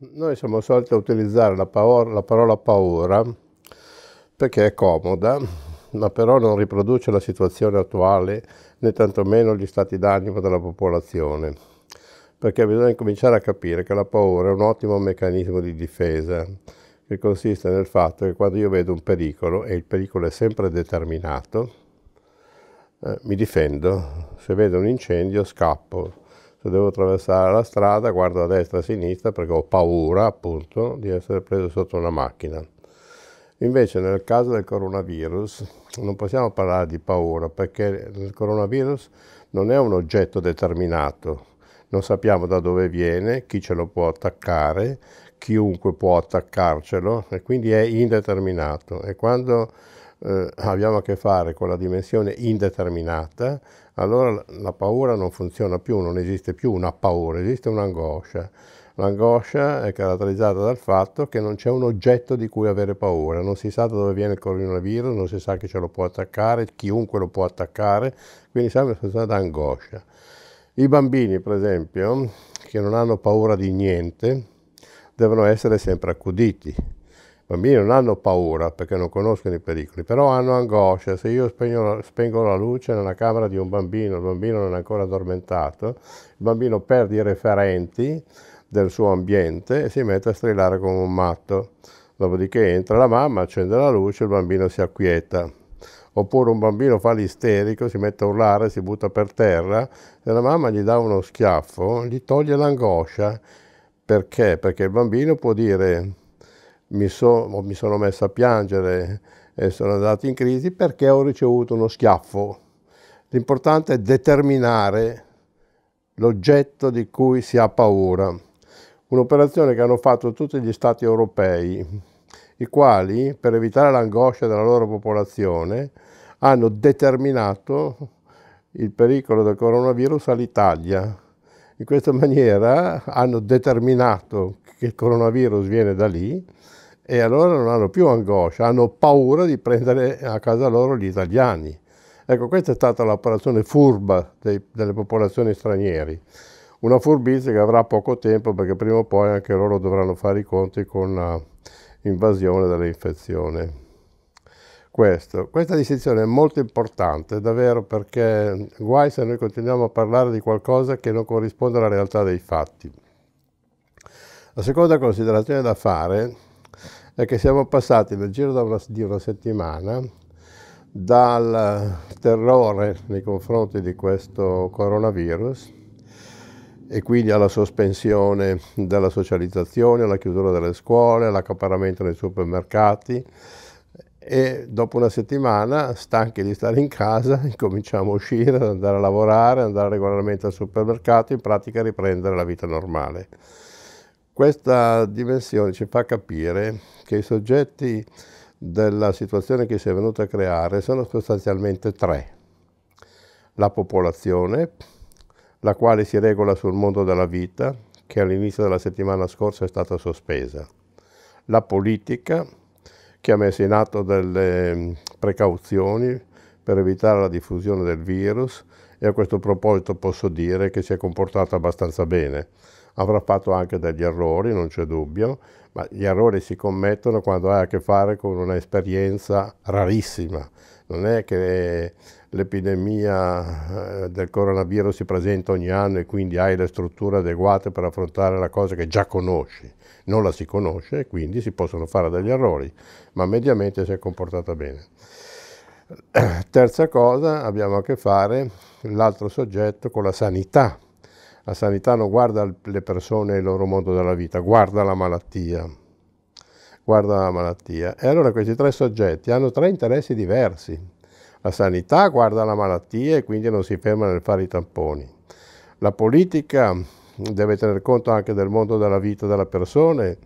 Noi siamo soliti utilizzare la, paura, la parola paura perché è comoda, ma però non riproduce la situazione attuale né tantomeno gli stati d'animo della popolazione. Perché bisogna cominciare a capire che la paura è un ottimo meccanismo di difesa, che consiste nel fatto che quando io vedo un pericolo, e il pericolo è sempre determinato, eh, mi difendo. Se vedo un incendio scappo se devo attraversare la strada guardo a destra e a sinistra perché ho paura appunto di essere preso sotto una macchina. Invece nel caso del coronavirus non possiamo parlare di paura perché il coronavirus non è un oggetto determinato, non sappiamo da dove viene, chi ce lo può attaccare, chiunque può attaccarcelo e quindi è indeterminato e quando eh, abbiamo a che fare con la dimensione indeterminata, allora la paura non funziona più, non esiste più una paura, esiste un'angoscia. L'angoscia è caratterizzata dal fatto che non c'è un oggetto di cui avere paura, non si sa da dove viene il coronavirus, non si sa chi ce lo può attaccare, chiunque lo può attaccare, quindi siamo in una situazione d'angoscia. I bambini, per esempio, che non hanno paura di niente, devono essere sempre accuditi bambini non hanno paura perché non conoscono i pericoli, però hanno angoscia. Se io spengo, spengo la luce nella camera di un bambino, il bambino non è ancora addormentato, il bambino perde i referenti del suo ambiente e si mette a strillare come un matto. Dopodiché entra la mamma, accende la luce, il bambino si acquieta. Oppure un bambino fa l'isterico, si mette a urlare, si butta per terra, se la mamma gli dà uno schiaffo, gli toglie l'angoscia. Perché? Perché il bambino può dire mi, so, mi sono messo a piangere e sono andato in crisi perché ho ricevuto uno schiaffo. L'importante è determinare l'oggetto di cui si ha paura. Un'operazione che hanno fatto tutti gli stati europei, i quali, per evitare l'angoscia della loro popolazione, hanno determinato il pericolo del coronavirus all'Italia. In questa maniera hanno determinato che il coronavirus viene da lì e allora non hanno più angoscia, hanno paura di prendere a casa loro gli italiani. Ecco, questa è stata l'operazione furba dei, delle popolazioni straniere. Una furbizia che avrà poco tempo perché prima o poi anche loro dovranno fare i conti con l'invasione dell'infezione. Questo. Questa distinzione è molto importante, davvero, perché guai se noi continuiamo a parlare di qualcosa che non corrisponde alla realtà dei fatti. La seconda considerazione da fare è che siamo passati nel giro una, di una settimana dal terrore nei confronti di questo coronavirus e quindi alla sospensione della socializzazione, alla chiusura delle scuole, all'accaparamento nei supermercati e dopo una settimana, stanchi di stare in casa, incominciamo a uscire, ad andare a lavorare, andare regolarmente al supermercato, in pratica riprendere la vita normale. Questa dimensione ci fa capire che i soggetti della situazione che si è venuta a creare sono sostanzialmente tre. La popolazione, la quale si regola sul mondo della vita, che all'inizio della settimana scorsa è stata sospesa. La politica, che ha messo in atto delle precauzioni per evitare la diffusione del virus e a questo proposito posso dire che si è comportata abbastanza bene avrà fatto anche degli errori, non c'è dubbio, ma gli errori si commettono quando hai a che fare con un'esperienza rarissima. Non è che l'epidemia eh, del coronavirus si presenta ogni anno e quindi hai le strutture adeguate per affrontare la cosa che già conosci. Non la si conosce e quindi si possono fare degli errori, ma mediamente si è comportata bene. Terza cosa, abbiamo a che fare l'altro soggetto con la sanità la sanità non guarda le persone e il loro mondo della vita, guarda la malattia. Guarda la malattia. E allora questi tre soggetti hanno tre interessi diversi. La sanità guarda la malattia e quindi non si ferma nel fare i tamponi. La politica deve tener conto anche del mondo della vita delle persone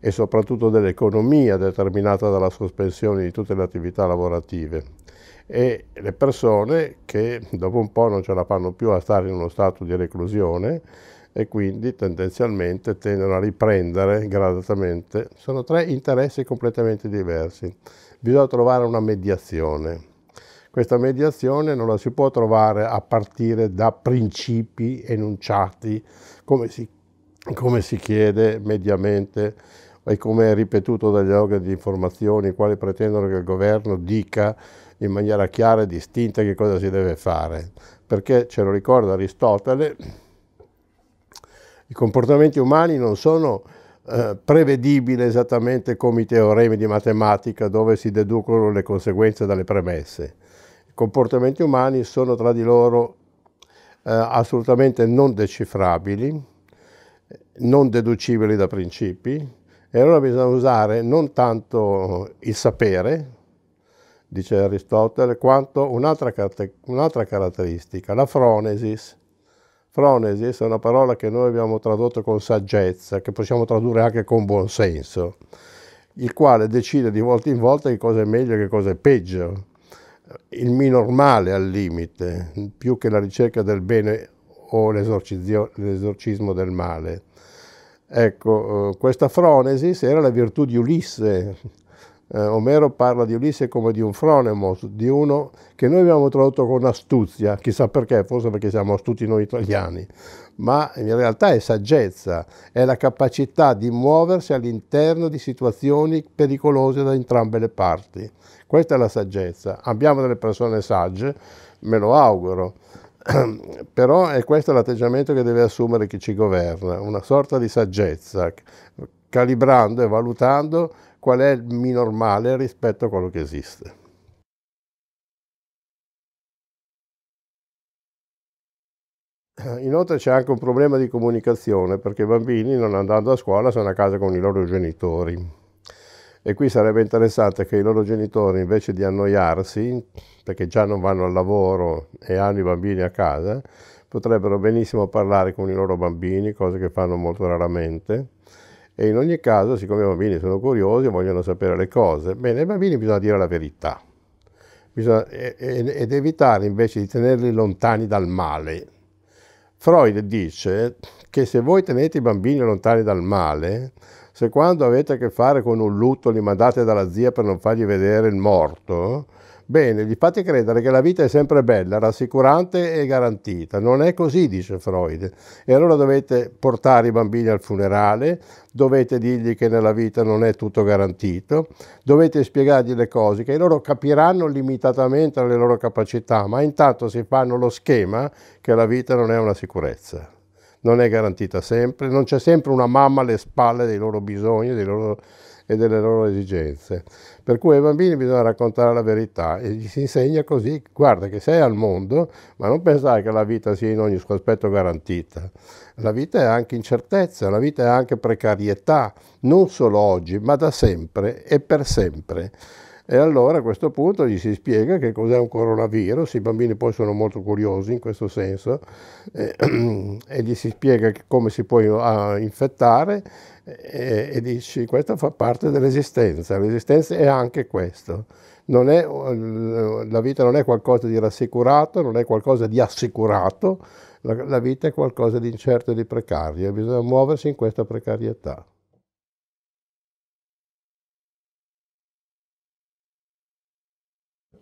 e soprattutto dell'economia determinata dalla sospensione di tutte le attività lavorative e le persone che dopo un po' non ce la fanno più a stare in uno stato di reclusione e quindi tendenzialmente tendono a riprendere gradatamente. Sono tre interessi completamente diversi. Bisogna trovare una mediazione. Questa mediazione non la si può trovare a partire da principi enunciati come si come si chiede mediamente e come è ripetuto dagli organi di informazione, i quali pretendono che il governo dica in maniera chiara e distinta che cosa si deve fare. Perché, ce lo ricorda Aristotele, i comportamenti umani non sono eh, prevedibili esattamente come i teoremi di matematica dove si deducono le conseguenze dalle premesse. I comportamenti umani sono tra di loro eh, assolutamente non decifrabili, non deducibili da principi, e allora bisogna usare non tanto il sapere, dice Aristotele, quanto un'altra, un'altra caratteristica, la fronesis. Fronesis è una parola che noi abbiamo tradotto con saggezza, che possiamo tradurre anche con buonsenso, il quale decide di volta in volta che cosa è meglio e che cosa è peggio. Il mi normale al limite, più che la ricerca del bene o l'esorcismo del male. Ecco, eh, questa fronesis era la virtù di Ulisse. Eh, Omero parla di Ulisse come di un fronemos, di uno che noi abbiamo tradotto con astuzia, chissà perché, forse perché siamo astuti noi italiani, ma in realtà è saggezza, è la capacità di muoversi all'interno di situazioni pericolose da entrambe le parti. Questa è la saggezza. Abbiamo delle persone sagge, me lo auguro, però è questo l'atteggiamento che deve assumere chi ci governa, una sorta di saggezza, calibrando e valutando qual è il mi normale rispetto a quello che esiste. Inoltre c'è anche un problema di comunicazione perché i bambini non andando a scuola sono a casa con i loro genitori e qui sarebbe interessante che i loro genitori invece di annoiarsi, perché già non vanno al lavoro e hanno i bambini a casa, potrebbero benissimo parlare con i loro bambini, cose che fanno molto raramente. E in ogni caso, siccome i bambini sono curiosi e vogliono sapere le cose, bene, ai bambini bisogna dire la verità. Bisogna, ed evitare invece di tenerli lontani dal male. Freud dice che se voi tenete i bambini lontani dal male, se quando avete a che fare con un lutto li mandate dalla zia per non fargli vedere il morto, bene, gli fate credere che la vita è sempre bella, rassicurante e garantita. Non è così, dice Freud. E allora dovete portare i bambini al funerale, dovete dirgli che nella vita non è tutto garantito, dovete spiegargli le cose che loro capiranno limitatamente alle loro capacità, ma intanto si fanno lo schema che la vita non è una sicurezza non è garantita sempre, non c'è sempre una mamma alle spalle dei loro bisogni dei loro, e delle loro esigenze. Per cui ai bambini bisogna raccontare la verità e gli si insegna così, guarda che sei al mondo, ma non pensare che la vita sia in ogni suo aspetto garantita. La vita è anche incertezza, la vita è anche precarietà, non solo oggi, ma da sempre e per sempre. E allora a questo punto gli si spiega che cos'è un coronavirus, i bambini poi sono molto curiosi in questo senso, eh, e gli si spiega come si può uh, infettare e, e dici questo fa parte dell'esistenza, l'esistenza è anche questo. È, la vita non è qualcosa di rassicurato, non è qualcosa di assicurato, la, la vita è qualcosa di incerto e di precario bisogna muoversi in questa precarietà.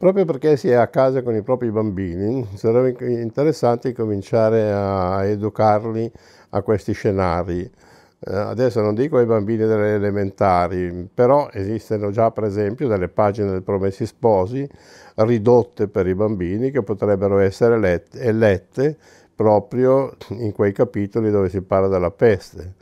Proprio perché si è a casa con i propri bambini, sarebbe interessante cominciare a educarli a questi scenari. Eh, adesso non dico ai bambini delle elementari, però esistono già per esempio delle pagine del Promessi Sposi ridotte per i bambini che potrebbero essere lette, lette proprio in quei capitoli dove si parla della peste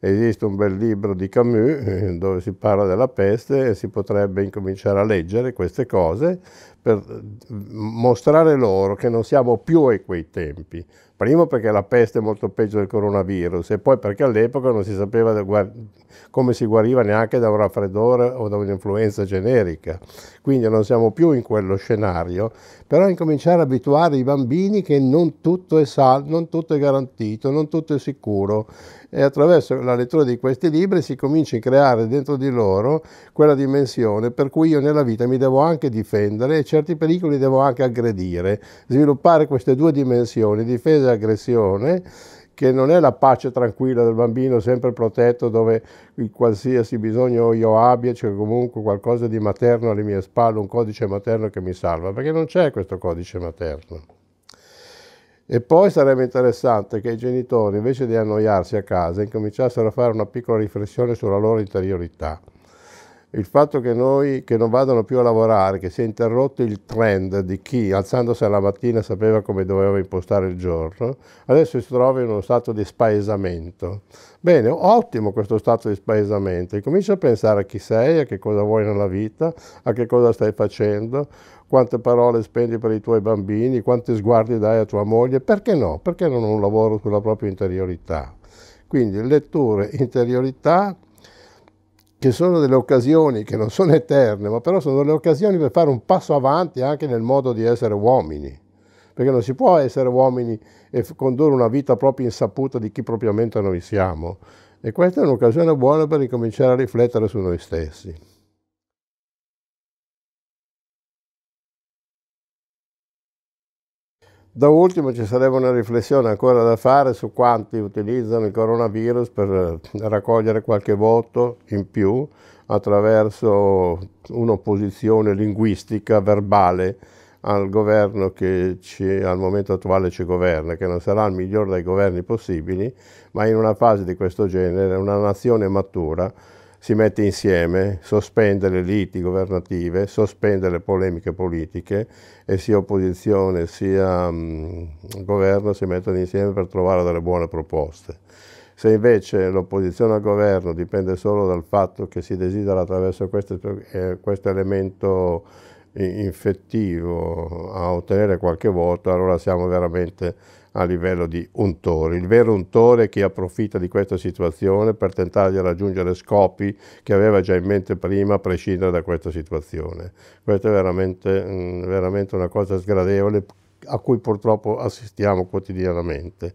esiste un bel libro di Camus eh, dove si parla della peste e si potrebbe incominciare a leggere queste cose per mostrare loro che non siamo più a quei tempi. Primo perché la peste è molto peggio del coronavirus e poi perché all'epoca non si sapeva come si guariva neanche da un raffreddore o da un'influenza generica. Quindi non siamo più in quello scenario, però incominciare a abituare i bambini che non tutto è salvo, non tutto è garantito, non tutto è sicuro e attraverso la lettura di questi libri si comincia a creare dentro di loro quella dimensione per cui io nella vita mi devo anche difendere e certi pericoli devo anche aggredire, sviluppare queste due dimensioni, difesa e aggressione, che non è la pace tranquilla del bambino sempre protetto dove qualsiasi bisogno io abbia c'è comunque qualcosa di materno alle mie spalle, un codice materno che mi salva, perché non c'è questo codice materno. E poi sarebbe interessante che i genitori, invece di annoiarsi a casa, incominciassero a fare una piccola riflessione sulla loro interiorità. Il fatto che noi che non vadano più a lavorare, che sia interrotto il trend di chi alzandosi alla mattina sapeva come doveva impostare il giorno, adesso si trova in uno stato di spaesamento. Bene, ottimo questo stato di spaesamento, comincia a pensare a chi sei, a che cosa vuoi nella vita, a che cosa stai facendo, quante parole spendi per i tuoi bambini, quanti sguardi dai a tua moglie, perché no? Perché non un lavoro sulla propria interiorità? Quindi letture, interiorità, che sono delle occasioni che non sono eterne, ma però sono delle occasioni per fare un passo avanti anche nel modo di essere uomini. Perché non si può essere uomini e condurre una vita proprio insaputa di chi propriamente noi siamo. E questa è un'occasione buona per ricominciare a riflettere su noi stessi. Da ultimo ci sarebbe una riflessione ancora da fare su quanti utilizzano il coronavirus per eh, raccogliere qualche voto in più attraverso un'opposizione linguistica, verbale al governo che ci, al momento attuale ci governa, che non sarà il migliore dei governi possibili, ma in una fase di questo genere una nazione matura si mette insieme, sospende le liti governative, sospende le polemiche politiche e sia opposizione sia mh, governo si mettono insieme per trovare delle buone proposte. Se invece l'opposizione al governo dipende solo dal fatto che si desidera attraverso questo, eh, questo elemento infettivo a ottenere qualche voto, allora siamo veramente a livello di untore. Il vero untore è chi approfitta di questa situazione per tentare di raggiungere scopi che aveva già in mente prima a prescindere da questa situazione. Questa è veramente, mm, veramente una cosa sgradevole a cui purtroppo assistiamo quotidianamente.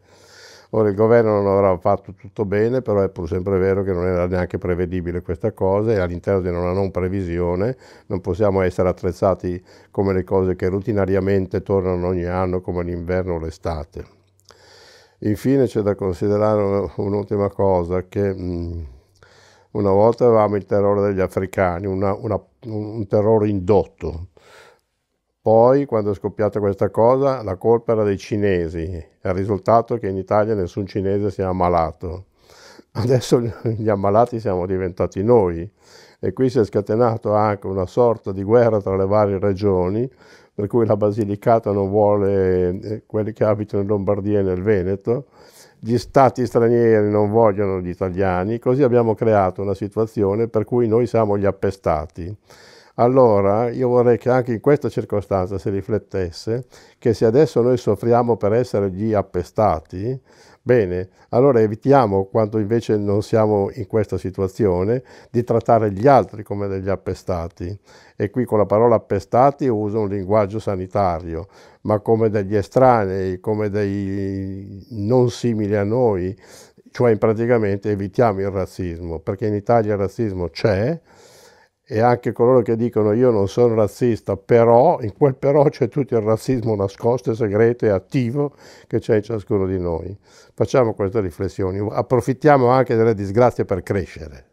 Ora il governo non avrà fatto tutto bene, però è pur sempre vero che non era neanche prevedibile questa cosa e all'interno di una non previsione non possiamo essere attrezzati come le cose che rutinariamente tornano ogni anno come l'inverno o l'estate. Infine c'è da considerare un'ultima cosa, che mh, una volta avevamo il terrore degli africani, una, una, un terrore indotto, poi, quando è scoppiata questa cosa, la colpa era dei cinesi. Il risultato è che in Italia nessun cinese si è ammalato. Adesso gli ammalati siamo diventati noi. E qui si è scatenato anche una sorta di guerra tra le varie regioni, per cui la Basilicata non vuole eh, quelli che abitano in Lombardia e nel Veneto, gli stati stranieri non vogliono gli italiani, così abbiamo creato una situazione per cui noi siamo gli appestati. Allora io vorrei che anche in questa circostanza si riflettesse che se adesso noi soffriamo per essere gli appestati, bene, allora evitiamo, quando invece non siamo in questa situazione, di trattare gli altri come degli appestati. E qui con la parola appestati uso un linguaggio sanitario, ma come degli estranei, come dei non simili a noi, cioè praticamente evitiamo il razzismo, perché in Italia il razzismo c'è, e anche coloro che dicono io non sono razzista, però in quel però c'è tutto il razzismo nascosto, segreto e attivo che c'è in ciascuno di noi. Facciamo queste riflessioni, approfittiamo anche delle disgrazie per crescere.